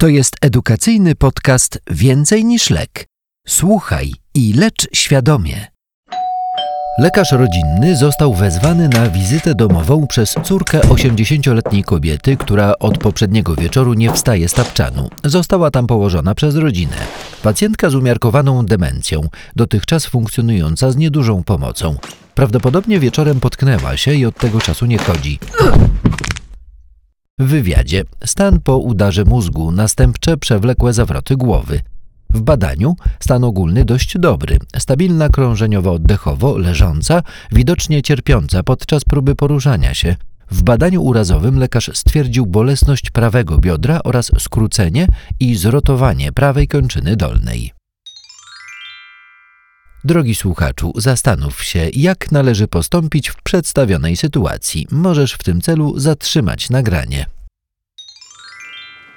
To jest edukacyjny podcast Więcej niż lek. Słuchaj i lecz świadomie. Lekarz rodzinny został wezwany na wizytę domową przez córkę 80-letniej kobiety, która od poprzedniego wieczoru nie wstaje z tapczanu. Została tam położona przez rodzinę. Pacjentka z umiarkowaną demencją, dotychczas funkcjonująca z niedużą pomocą. Prawdopodobnie wieczorem potknęła się i od tego czasu nie chodzi. W wywiadzie stan po udarze mózgu, następcze przewlekłe zawroty głowy. W badaniu stan ogólny dość dobry, stabilna krążeniowo-oddechowo, leżąca, widocznie cierpiąca podczas próby poruszania się. W badaniu urazowym lekarz stwierdził bolesność prawego biodra oraz skrócenie i zrotowanie prawej kończyny dolnej. Drogi słuchaczu, zastanów się, jak należy postąpić w przedstawionej sytuacji. Możesz w tym celu zatrzymać nagranie.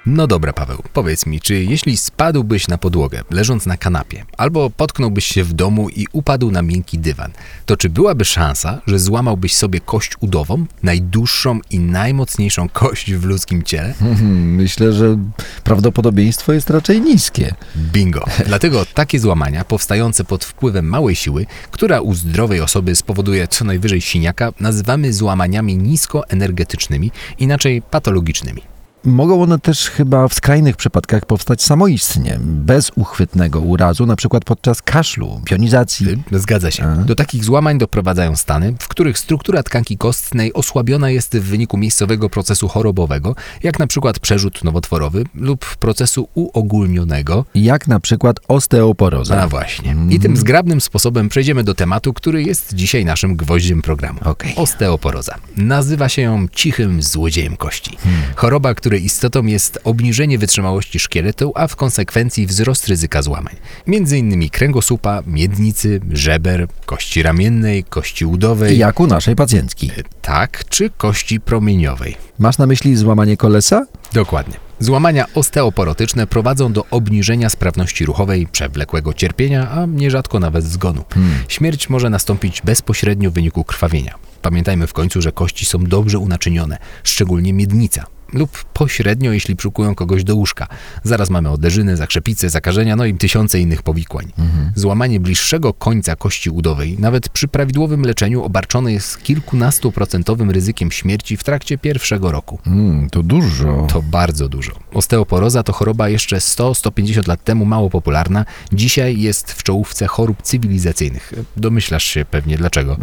No dobra, Paweł, powiedz mi, czy jeśli spadłbyś na podłogę, leżąc na kanapie, albo potknąłbyś się w domu i upadł na miękki dywan, to czy byłaby szansa, że złamałbyś sobie kość udową, najdłuższą i najmocniejszą kość w ludzkim ciele? Myślę, że prawdopodobieństwo jest raczej niskie. Bingo! Dlatego takie złamania, powstające pod wpływem małej siły, która u zdrowej osoby spowoduje co najwyżej siniaka, nazywamy złamaniami niskoenergetycznymi, inaczej patologicznymi. Mogą one też chyba w skrajnych przypadkach powstać samoistnie, bez uchwytnego urazu, na przykład podczas kaszlu, pionizacji. Zgadza się. A. Do takich złamań doprowadzają stany, w których struktura tkanki kostnej osłabiona jest w wyniku miejscowego procesu chorobowego, jak na przykład przerzut nowotworowy lub procesu uogólnionego. Jak na przykład osteoporoza. A właśnie. I tym zgrabnym sposobem przejdziemy do tematu, który jest dzisiaj naszym gwoździem programu. Okej. Osteoporoza. Nazywa się ją cichym złodziejem kości. Choroba, której istotą jest obniżenie wytrzymałości szkieletu, a w konsekwencji wzrost ryzyka złamań. Między innymi kręgosłupa, miednicy, żeber, kości ramiennej, kości udowej. Jak u naszej pacjentki. Tak, czy kości promieniowej. Masz na myśli złamanie kolesa? Dokładnie. Złamania osteoporotyczne prowadzą do obniżenia sprawności ruchowej, przewlekłego cierpienia, a nierzadko nawet zgonu. Śmierć może nastąpić bezpośrednio w wyniku krwawienia. Pamiętajmy w końcu, że kości są dobrze unaczynione, szczególnie miednica. Lub pośrednio, jeśli przykują kogoś do łóżka. Zaraz mamy oderzyny, zakrzepice, zakażenia, no i tysiące innych powikłań. Złamanie bliższego końca kości udowej, nawet przy prawidłowym leczeniu, obarczone jest kilkunastoprocentowym ryzykiem śmierci w trakcie pierwszego roku. Mm, to dużo. To bardzo dużo. Osteoporoza to choroba jeszcze 100-150 lat temu mało popularna. Dzisiaj jest w czołówce chorób cywilizacyjnych. Domyślasz się pewnie dlaczego.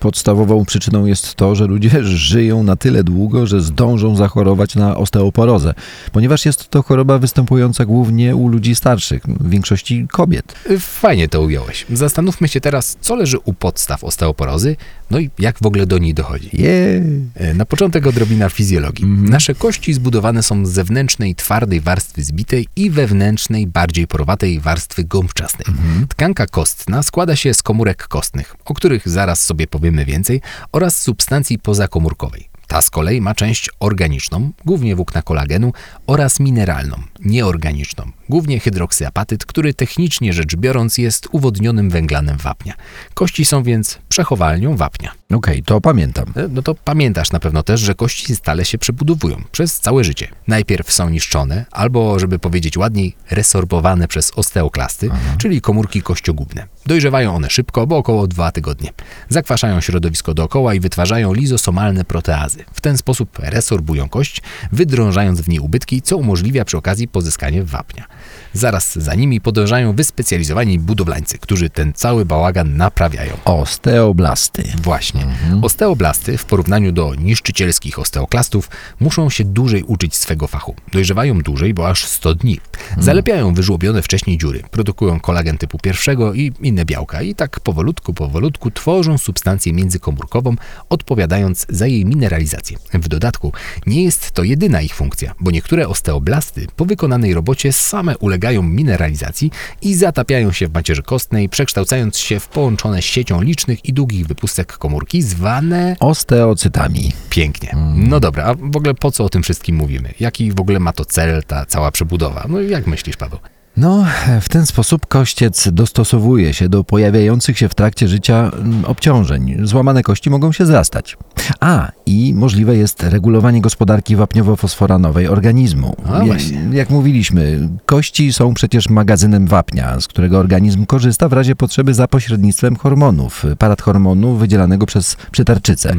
Podstawową przyczyną jest to, że ludzie żyją na tyle długo, że zdążą zachorować na osteoporozę, ponieważ jest to choroba występująca głównie u ludzi starszych, w większości kobiet. Fajnie to ująłeś. Zastanówmy się teraz, co leży u podstaw osteoporozy, no i jak w ogóle do niej dochodzi. Jej. E, Na początek odrobina fizjologii. Nasze kości zbudowane są z zewnętrznej, twardej warstwy zbitej i wewnętrznej, bardziej porowatej warstwy gąbczastej. Tkanka kostna składa się z komórek kostnych, o których zaraz sobie powiemy więcej, oraz substancji pozakomórkowej. Ta z kolei ma część organiczną, głównie włókna kolagenu, oraz mineralną, nieorganiczną, głównie hydroksyapatyt, który technicznie rzecz biorąc jest uwodnionym węglanem wapnia. Kości są więc przechowalnią wapnia. Okej, to pamiętam. E, No to pamiętasz na pewno też, że kości stale się przebudowują przez całe życie. Najpierw są niszczone, albo żeby powiedzieć ładniej, resorbowane przez osteoklasty, czyli komórki kościogubne. Dojrzewają one szybko, bo około dwa tygodnie. Zakwaszają środowisko dookoła i wytwarzają lizosomalne proteazy. W ten sposób resorbują kość, wydrążając w niej ubytki, co umożliwia przy okazji pozyskanie wapnia. Zaraz za nimi podążają wyspecjalizowani budowlańcy, którzy ten cały bałagan naprawiają. Osteoblasty. Właśnie. Osteoblasty w porównaniu do niszczycielskich osteoklastów muszą się dłużej uczyć swego fachu. Dojrzewają dłużej, bo aż 100 dni. Zalepiają wyżłobione wcześniej dziury, produkują kolagen typu pierwszego i inne białka i tak powolutku, powolutku tworzą substancję międzykomórkową, odpowiadając za jej mineralizację. W dodatku nie jest to jedyna ich funkcja, bo niektóre osteoblasty po wykonanej robocie same ulegają mineralizacji i zatapiają się w macierzy kostnej, przekształcając się w połączone siecią licznych i długich wypustek komórki zwane Osteocytami. pięknie. No dobra, a w ogóle po co o tym wszystkim mówimy? Jaki w ogóle ma to cel, ta cała przebudowa? No jak myślisz, Paweł? No, w ten sposób kościec dostosowuje się do pojawiających się w trakcie życia mm, obciążeń. Złamane kości mogą się zrastać. A, i możliwe jest regulowanie gospodarki wapniowo-fosforanowej organizmu. A, Ja- właśnie. Jak mówiliśmy, kości są przecież magazynem wapnia, z którego organizm korzysta w razie potrzeby za pośrednictwem hormonów, paradhormonu wydzielanego przez przetarczycę,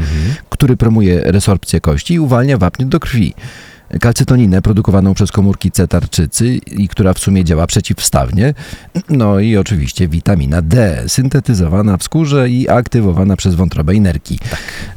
który promuje resorpcję kości i uwalnia wapń do krwi. Kalcytoninę produkowaną przez komórki C tarczycy i która w sumie działa przeciwstawnie. No i oczywiście witamina D, syntetyzowana w skórze i aktywowana przez wątrobę i nerki.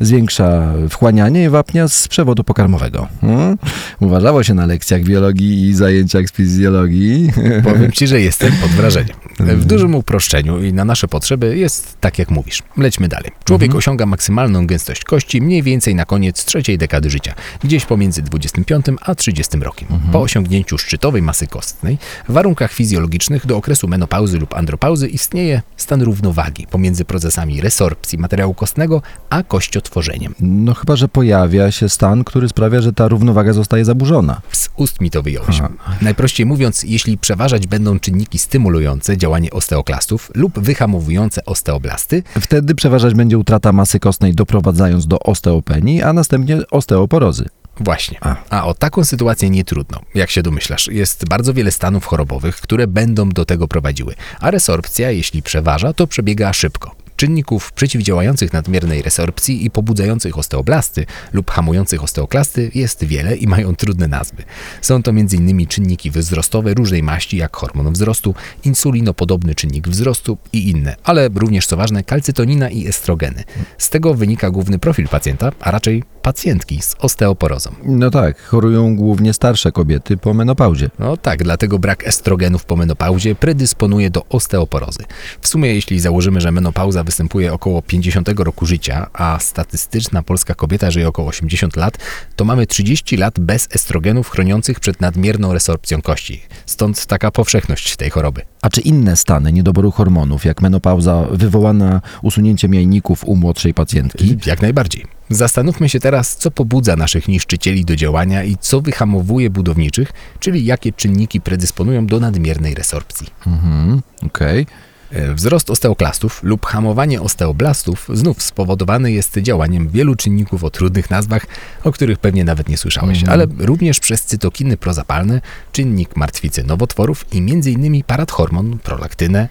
Zwiększa wchłanianie wapnia z przewodu pokarmowego. Hmm? Uważało się na lekcjach biologii i zajęciach z fizjologii. Powiem ci, że jestem pod wrażeniem. W dużym uproszczeniu i na nasze potrzeby jest tak, jak mówisz. Lećmy dalej. Człowiek osiąga maksymalną gęstość kości mniej więcej na koniec trzeciej dekady życia, gdzieś pomiędzy 25 a 30 rokiem. Po osiągnięciu szczytowej masy kostnej, w warunkach fizjologicznych do okresu menopauzy lub andropauzy istnieje stan równowagi pomiędzy procesami resorpcji materiału kostnego a kościotworzeniem. No chyba, że pojawia się stan, który sprawia, że ta równowaga zostaje zaburzona. Z ust mi to wyjąłeś. Najprościej mówiąc, jeśli przeważać będą czynniki stymulujące działanie osteoklastów lub wyhamowujące osteoblasty, Wtedy przeważać będzie utrata masy kostnej doprowadzając do osteopenii, a następnie osteoporozy. Właśnie. A. A o taką sytuację nie trudno. Jak się domyślasz, jest bardzo wiele stanów chorobowych, które będą do tego prowadziły, a resorpcja, jeśli przeważa, to przebiega szybko. Czynników przeciwdziałających nadmiernej resorpcji i pobudzających osteoblasty lub hamujących osteoklasty jest wiele i mają trudne nazwy. Są to m.in. czynniki wzrostowe różnej maści, jak hormon wzrostu, insulinopodobny czynnik wzrostu i inne, ale również co ważne, kalcytonina i estrogeny. Z tego wynika główny profil pacjenta, a raczej pacjentki z osteoporozą. No tak, chorują głównie starsze kobiety po menopauzie. No tak, dlatego brak estrogenów po menopauzie predysponuje do osteoporozy. W sumie, jeśli założymy, że menopauza występuje około 50 roku życia, a statystyczna polska kobieta żyje około 80 lat, to mamy 30 lat bez estrogenów chroniących przed nadmierną resorpcją kości. Stąd taka powszechność tej choroby. A czy inne stany niedoboru hormonów, jak menopauza wywołana usunięciem jajników u młodszej pacjentki? Jak najbardziej. Zastanówmy się teraz, co pobudza naszych niszczycieli do działania i co wyhamowuje budowniczych, czyli jakie czynniki predysponują do nadmiernej resorpcji. Mhm, okej. E, Wzrost osteoklastów lub hamowanie osteoblastów znów spowodowany jest działaniem wielu czynników o trudnych nazwach, o których pewnie nawet nie słyszałeś, ale również przez cytokiny prozapalne, czynnik martwicy nowotworów i m.in. paradhormon, prolaktynę.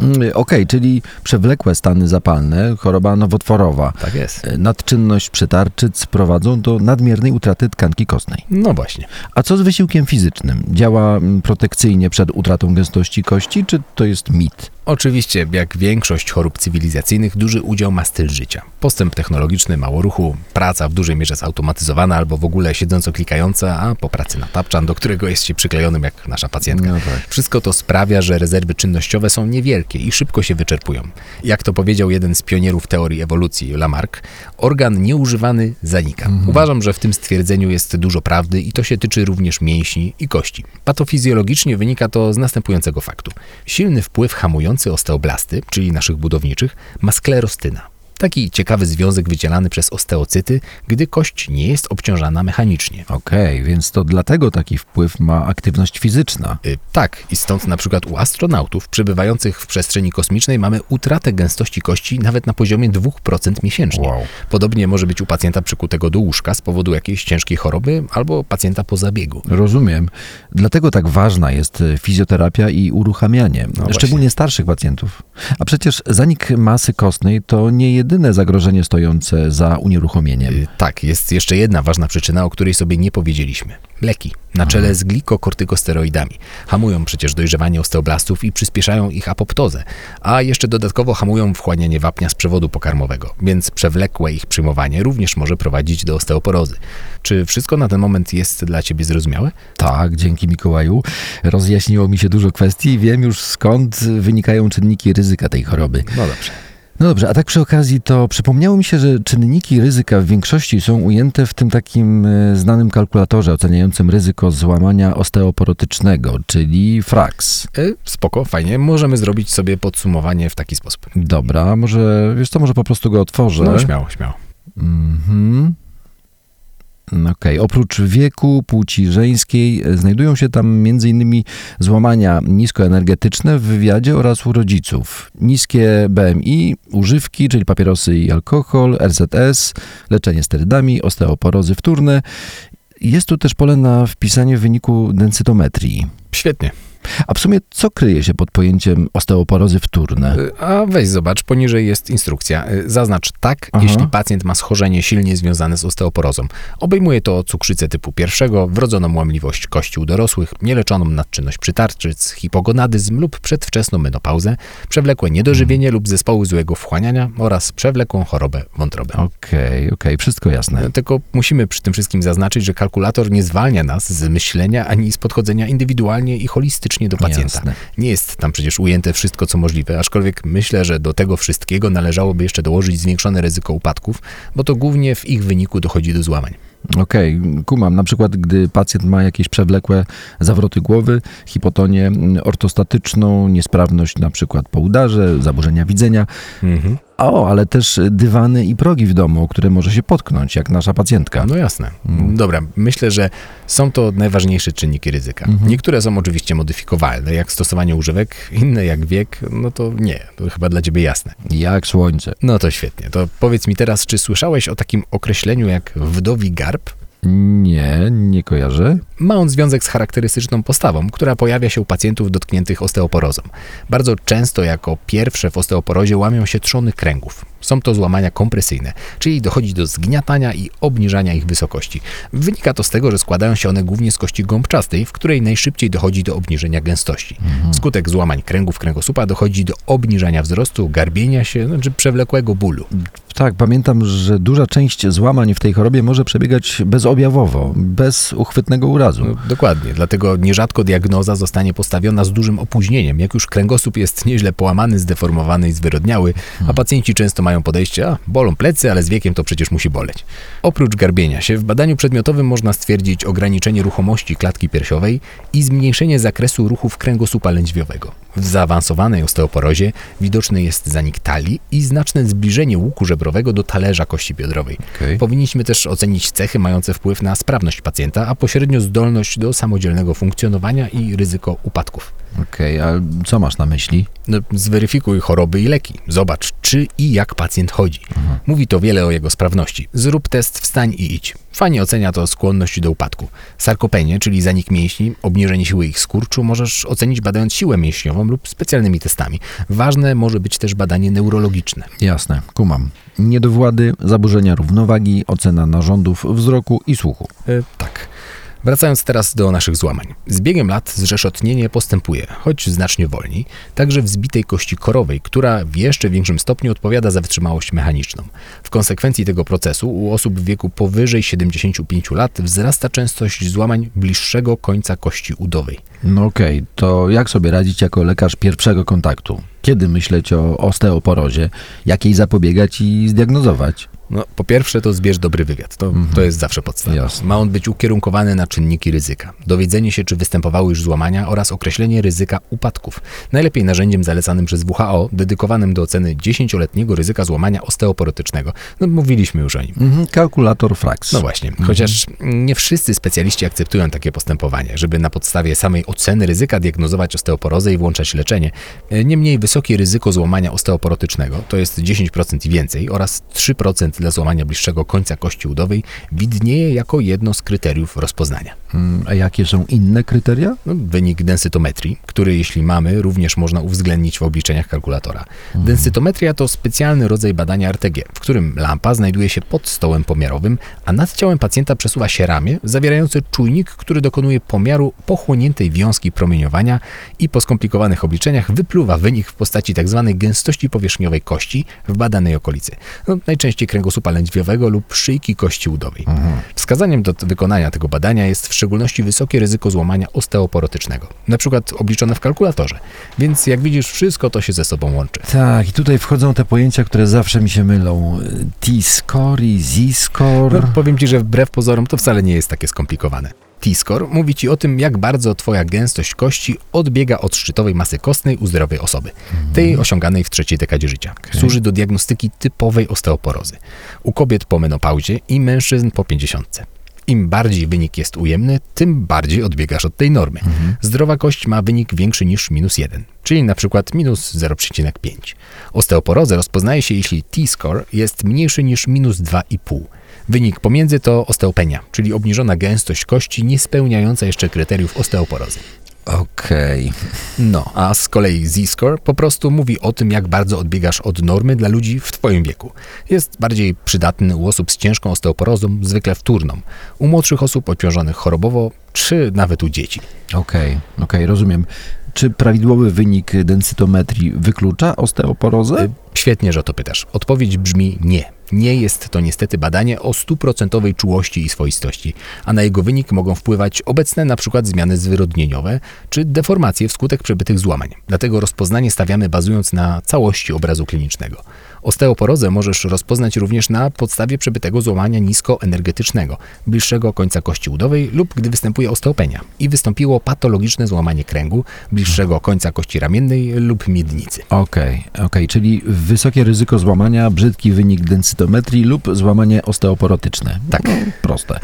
Mm, Okej, czyli przewlekłe stany zapalne, choroba nowotworowa, Tak jest. e, nadczynność przetarczyc prowadzą do nadmiernej utraty tkanki kostnej. No właśnie. A co z wysiłkiem fizycznym? Działa mm, protekcyjnie przed utratą gęstości kości, czy to jest mit? Oczywiście, jak większość chorób cywilizacyjnych, duży udział ma styl życia. Postęp technologiczny, mało ruchu, praca w dużej mierze zautomatyzowana albo w ogóle siedząco-klikająca, a po pracy na tapczan, do którego jest się przyklejonym jak nasza pacjentka. No tak. Wszystko to sprawia, że rezerwy czynnościowe są niewielkie i szybko się wyczerpują. Jak to powiedział jeden z pionierów teorii ewolucji, Lamarck, organ nieużywany zanika. Uważam, że w tym stwierdzeniu jest dużo prawdy i to się tyczy również mięśni i kości. Patofizjologicznie wynika to z następującego faktu. Silny wpływ hamujący osteoblasty, czyli naszych budowniczych, ma sklerostyna. Taki ciekawy związek wydzielany przez osteocyty, gdy kość nie jest obciążana mechanicznie. Okej, więc to dlatego taki wpływ ma aktywność fizyczna. Y, Tak, i stąd na przykład u astronautów przebywających w przestrzeni kosmicznej mamy utratę gęstości kości nawet na poziomie 2% miesięcznie. Wow. Podobnie może być u pacjenta przykutego do łóżka z powodu jakiejś ciężkiej choroby albo pacjenta po zabiegu. Rozumiem. Dlatego tak ważna jest e, fizjoterapia i uruchamianie, No szczególnie starszych pacjentów. A przecież zanik masy kostnej to nie jedyne zagrożenie stojące za unieruchomieniem. Y, Tak, jest jeszcze jedna ważna przyczyna, o której sobie nie powiedzieliśmy. Leki, na czele z glikokortykosteroidami. Hamują przecież dojrzewanie osteoblastów i przyspieszają ich apoptozę, a jeszcze dodatkowo hamują wchłanianie wapnia z przewodu pokarmowego, więc przewlekłe ich przyjmowanie również może prowadzić do osteoporozy. Czy wszystko na ten moment jest dla Ciebie zrozumiałe? Tak, dzięki Mikołaju. Rozjaśniło mi się dużo kwestii i wiem już skąd wynikają czynniki ryzyka tej choroby. No dobrze. No dobrze, a tak przy okazji to przypomniało mi się, że czynniki ryzyka w większości są ujęte w tym takim e, znanym kalkulatorze oceniającym ryzyko złamania osteoporotycznego, czyli FRAX. Y, Spoko, fajnie. Możemy zrobić sobie podsumowanie w taki sposób. Dobra, może, wiesz co, może po prostu go otworzę. No śmiało, śmiało. Mhm. Okej, oprócz wieku, płci żeńskiej e, znajdują się tam m.in. złamania niskoenergetyczne w wywiadzie oraz u rodziców. Niskie BMI, używki, czyli papierosy i alkohol, RZS, leczenie sterydami, osteoporozy wtórne. Jest tu też pole na wpisanie wyniku densytometrii. Świetnie. A w sumie co kryje się pod pojęciem osteoporozy wtórne? Y, A weź zobacz, poniżej jest instrukcja. Y, Zaznacz tak, Aha. jeśli pacjent ma schorzenie silnie związane z osteoporozą. Obejmuje to cukrzycę typu pierwszego, wrodzoną łamliwość kości u dorosłych, nieleczoną nadczynność przytarczyc, hipogonadyzm lub przedwczesną menopauzę, przewlekłe niedożywienie lub zespoły złego wchłaniania oraz przewlekłą chorobę wątroby. Okej, okej, wszystko jasne. Y, Tylko musimy przy tym wszystkim zaznaczyć, że kalkulator nie zwalnia nas z myślenia ani z podchodzenia indywidualnie i holistycznie do pacjenta. Jasne. Nie jest tam przecież ujęte wszystko, co możliwe, aczkolwiek myślę, że do tego wszystkiego należałoby jeszcze dołożyć zwiększone ryzyko upadków, bo to głównie w ich wyniku dochodzi do złamań. Okej, kumam. Na przykład, gdy pacjent ma jakieś przewlekłe zawroty głowy, hipotonię ortostatyczną, niesprawność na przykład po udarze, zaburzenia widzenia. Mhm. O, ale też dywany i progi w domu, które może się potknąć, jak nasza pacjentka. No jasne. Mm. Dobra, myślę, że są to najważniejsze czynniki ryzyka. Mhm. Niektóre są oczywiście modyfikowalne, jak stosowanie używek, inne jak wiek, no to nie, to chyba dla ciebie jasne. Jak słońce. No to świetnie. To powiedz mi teraz, czy słyszałeś o takim określeniu jak wdowi garb? Nie, nie kojarzę. Ma on związek z charakterystyczną postawą, która pojawia się u pacjentów dotkniętych osteoporozą. Bardzo często jako pierwsze w osteoporozie łamią się trzony kręgów. Są to złamania kompresyjne, czyli dochodzi do zgniatania i obniżania ich wysokości. Wynika to z tego, że składają się one głównie z kości gąbczastej, w której najszybciej dochodzi do obniżenia gęstości. Wskutek złamań kręgów kręgosłupa dochodzi do obniżania wzrostu, garbienia się, no, czy przewlekłego bólu. Tak, pamiętam, że duża część złamań w tej chorobie może przebiegać bezobjawowo, bez uchwytnego urazu. No, dokładnie, dlatego nierzadko diagnoza zostanie postawiona z dużym opóźnieniem, jak już kręgosłup jest nieźle połamany, zdeformowany i zwyrodniały, a pacjenci często mają podejście, a bolą plecy, ale z wiekiem to przecież musi boleć. Oprócz garbienia się, w badaniu przedmiotowym można stwierdzić ograniczenie ruchomości klatki piersiowej i zmniejszenie zakresu ruchów kręgosłupa lędźwiowego. W zaawansowanej osteoporozie widoczny jest zanik talii i znaczne zbliżenie łuku żebrowego do talerza kości biodrowej. Okej. Powinniśmy też ocenić cechy mające wpływ na sprawność pacjenta, a pośrednio zdolność do samodzielnego funkcjonowania i ryzyko upadków. Okej, a co masz na myśli? No, zweryfikuj choroby i leki. Zobacz, czy i jak pacjent chodzi. Mówi to wiele o jego sprawności. Zrób test wstań i idź. Fajnie ocenia to skłonność do upadku. Sarkopenię, czyli zanik mięśni, obniżenie siły ich skurczu, możesz ocenić badając siłę mięśniową lub specjalnymi testami. Ważne może być też badanie neurologiczne. Jasne, kumam. Niedowłady, zaburzenia równowagi, ocena narządów wzroku i słuchu. E, tak. Wracając teraz do naszych złamań. Z biegiem lat zrzeszotnienie postępuje, choć znacznie wolniej, także w zbitej kości korowej, która w jeszcze większym stopniu odpowiada za wytrzymałość mechaniczną. W konsekwencji tego procesu u osób w wieku powyżej 75 lat wzrasta częstość złamań bliższego końca kości udowej. No okej, to jak sobie radzić jako lekarz pierwszego kontaktu? Kiedy myśleć o osteoporozie? Jak jej zapobiegać i zdiagnozować? No, po pierwsze to zbierz dobry wywiad. To, to jest zawsze podstawa. Jasne. Ma on być ukierunkowany na czynniki ryzyka. Dowiedzenie się, czy występowały już złamania oraz określenie ryzyka upadków. Najlepiej narzędziem zalecanym przez WHO, dedykowanym do oceny 10-letniego ryzyka złamania osteoporotycznego. No, mówiliśmy już o nim. Mhm, kalkulator Frax. No właśnie, chociaż nie wszyscy specjaliści akceptują takie postępowanie, żeby na podstawie samej oceny ryzyka diagnozować osteoporozę i włączać leczenie. E, Niemniej wysokie ryzyko złamania osteoporotycznego, to jest 10% i więcej, oraz 3% dla złamania bliższego końca kości udowej, widnieje jako jedno z kryteriów rozpoznania. Mm, A jakie są inne kryteria? No, wynik densytometrii, który jeśli mamy, również można uwzględnić w obliczeniach kalkulatora. Densytometria to specjalny rodzaj badania RTG, w którym lampa znajduje się pod stołem pomiarowym, a nad ciałem pacjenta przesuwa się ramię zawierające czujnik, który dokonuje pomiaru pochłoniętej wiązki promieniowania i po skomplikowanych obliczeniach wypluwa wynik w postaci tzw. gęstości powierzchniowej kości w badanej okolicy. No, najczęściej kręgosłupa lędźwiowego lub szyjki kości udowej. Wskazaniem do wykonania tego badania jest w szczególności wysokie ryzyko złamania osteoporotycznego, na przykład obliczone w kalkulatorze. Więc jak widzisz, wszystko to się ze sobą łączy. Tak, i tutaj wchodzą te pojęcia, które zawsze mi się mylą. T-score i Z-score. No, powiem Ci, że wbrew pozorom to wcale nie jest takie skomplikowane. T-score mówi Ci o tym, jak bardzo Twoja gęstość kości odbiega od szczytowej masy kostnej u zdrowej osoby, tej osiąganej w trzeciej dekadzie życia. Służy do diagnostyki typowej osteoporozy u kobiet po menopauzie i mężczyzn po 50. Im bardziej wynik jest ujemny, tym bardziej odbiegasz od tej normy. Zdrowa kość ma wynik większy niż minus 1, czyli na przykład minus 0,5. Osteoporozę rozpoznaje się, jeśli T-score jest mniejszy niż minus 2,5. Wynik pomiędzy to osteopenia, czyli obniżona gęstość kości nie spełniająca jeszcze kryteriów osteoporozy. Okej. No, a z kolei Z-score po prostu mówi o tym, jak bardzo odbiegasz od normy dla ludzi w Twoim wieku. Jest bardziej przydatny u osób z ciężką osteoporozą, zwykle wtórną, u młodszych osób obciążonych chorobowo, czy nawet u dzieci. Okej, okej, rozumiem. Czy prawidłowy wynik densytometrii wyklucza osteoporozę? Y, Świetnie, że to pytasz. Odpowiedź brzmi nie. Nie jest to niestety badanie o stuprocentowej czułości i swoistości, a na jego wynik mogą wpływać obecne przykład zmiany zwyrodnieniowe czy deformacje wskutek przebytych złamań. Dlatego rozpoznanie stawiamy bazując na całości obrazu klinicznego. Osteoporozę możesz rozpoznać również na podstawie przebytego złamania niskoenergetycznego, bliższego końca kości udowej lub gdy występuje osteopenia i wystąpiło patologiczne złamanie kręgu, bliższego końca kości ramiennej lub miednicy. Okej, okej, czyli wysokie ryzyko złamania, brzydki wynik densytometrii lub złamanie osteoporotyczne. Tak. No, proste.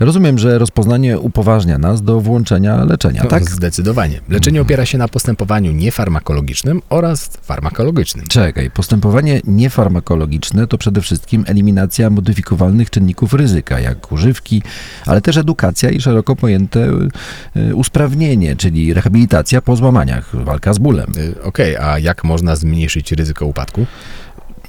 Rozumiem, że rozpoznanie upoważnia nas do włączenia leczenia, tak? No, Zdecydowanie. Leczenie opiera się na postępowaniu niefarmakologicznym oraz farmakologicznym. Czekaj, postępowanie niefarmakologiczne to przede wszystkim eliminacja modyfikowalnych czynników ryzyka, jak używki, ale też edukacja i szeroko pojęte y, usprawnienie, czyli rehabilitacja po złamaniach, walka z bólem. Y, Okej, a jak można zmniejszyć ryzyko upadku?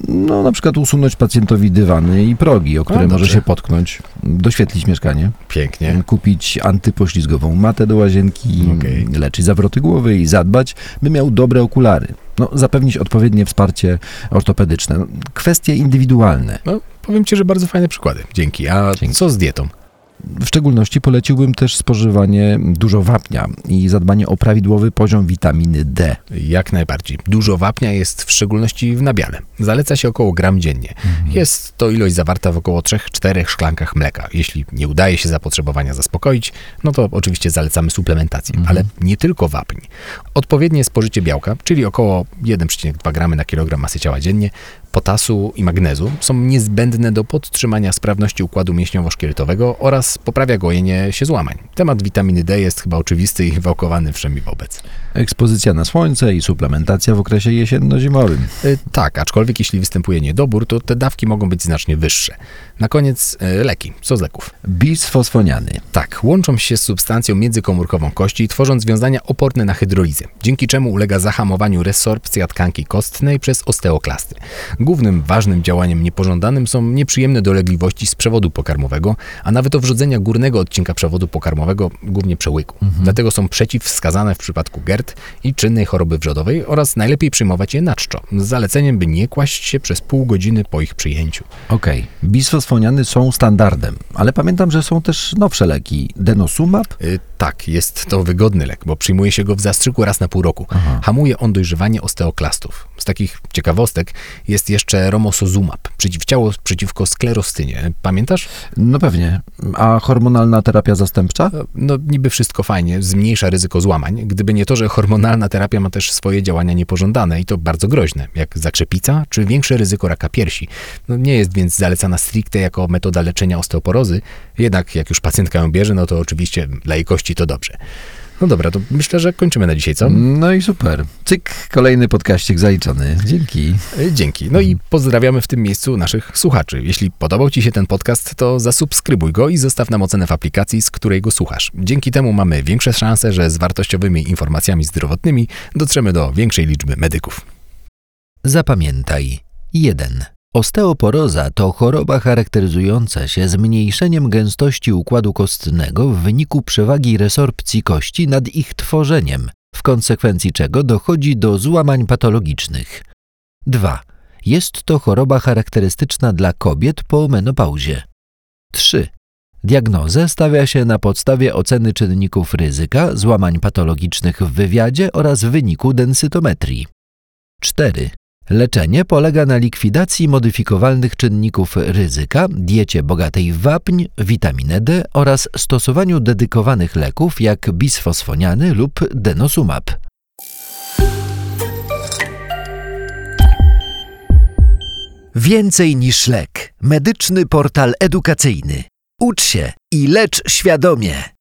No, na przykład usunąć pacjentowi dywany i progi, o które może dobrze. się potknąć, doświetlić mieszkanie, Pięknie. kupić antypoślizgową matę do łazienki, Okej. leczyć zawroty głowy i zadbać, by miał dobre okulary. No, zapewnić odpowiednie wsparcie ortopedyczne. No, kwestie indywidualne. No, powiem Ci, że bardzo fajne przykłady. Dzięki. A Dzięki. co z dietą? W szczególności poleciłbym też spożywanie dużo wapnia i zadbanie o prawidłowy poziom witaminy D. Jak najbardziej. Dużo wapnia jest w szczególności w nabiale. Zaleca się około gram dziennie. Jest to ilość zawarta w około 3-4 szklankach mleka. Jeśli nie udaje się zapotrzebowania zaspokoić, no to oczywiście zalecamy suplementację, ale nie tylko wapń. Odpowiednie spożycie białka, czyli około 1,2 gramy na kilogram masy ciała dziennie, potasu i magnezu są niezbędne do podtrzymania sprawności układu mięśniowo-szkieletowego oraz poprawia gojenie się złamań. Temat witaminy D jest chyba oczywisty i wałkowany wszemi wobec. Ekspozycja na słońce i suplementacja w okresie jesienno-zimowym. Y, Tak, aczkolwiek jeśli występuje niedobór, to te dawki mogą być znacznie wyższe. Na koniec y, leki. Co z leków? Bisfosfoniany. Tak, łączą się z substancją międzykomórkową kości, tworząc związania oporne na hydrolizę, dzięki czemu ulega zahamowaniu resorpcja tkanki kostnej przez osteoklasty. Głównym ważnym działaniem niepożądanym są nieprzyjemne dolegliwości z przewodu pokarmowego, a nawet owrzodzenia górnego odcinka przewodu pokarmowego, głównie przełyku. Dlatego są przeciwwskazane w przypadku GERD i czynnej choroby wrzodowej oraz najlepiej przyjmować je na czczo, z zaleceniem, by nie kłaść się przez pół godziny po ich przyjęciu. Okej, bisfosfoniany są standardem, ale pamiętam, że są też nowsze leki. Denosumab? Y, tak, jest to wygodny lek, bo przyjmuje się go w zastrzyku raz na pół roku. Hamuje on dojrzewanie osteoklastów. Z takich ciekawostek jest jeszcze romosozumab, przeciwciało przeciwko sklerostynie. Pamiętasz? No pewnie. A hormonalna terapia zastępcza? No niby wszystko fajnie, zmniejsza ryzyko złamań, gdyby nie to, że hormonalna terapia ma też swoje działania niepożądane i to bardzo groźne, jak zakrzepica czy większe ryzyko raka piersi. No, nie jest więc zalecana stricte jako metoda leczenia osteoporozy, jednak jak już pacjentka ją bierze, no to oczywiście dla jej kości to dobrze. No dobra, to myślę, że kończymy na dzisiaj, co? No i super. Cyk, kolejny podkaścik zaliczony. Dzięki. Y, Dzięki. No i pozdrawiamy w tym miejscu naszych słuchaczy. Jeśli podobał Ci się ten podcast, to zasubskrybuj go i zostaw nam ocenę w aplikacji, z której go słuchasz. Dzięki temu mamy większe szanse, że z wartościowymi informacjami zdrowotnymi dotrzemy do większej liczby medyków. Zapamiętaj. 1. Osteoporoza to choroba charakteryzująca się zmniejszeniem gęstości układu kostnego w wyniku przewagi resorpcji kości nad ich tworzeniem, w konsekwencji czego dochodzi do złamań patologicznych. 2. Jest to choroba charakterystyczna dla kobiet po menopauzie. 3. Diagnozę stawia się na podstawie oceny czynników ryzyka, złamań patologicznych w wywiadzie oraz wyniku densytometrii. 4. Leczenie polega na likwidacji modyfikowalnych czynników ryzyka, diecie bogatej w wapń, witaminę D oraz stosowaniu dedykowanych leków jak bisfosfoniany lub denosumab. Więcej niż lek. Medyczny portal edukacyjny. Ucz się i lecz świadomie.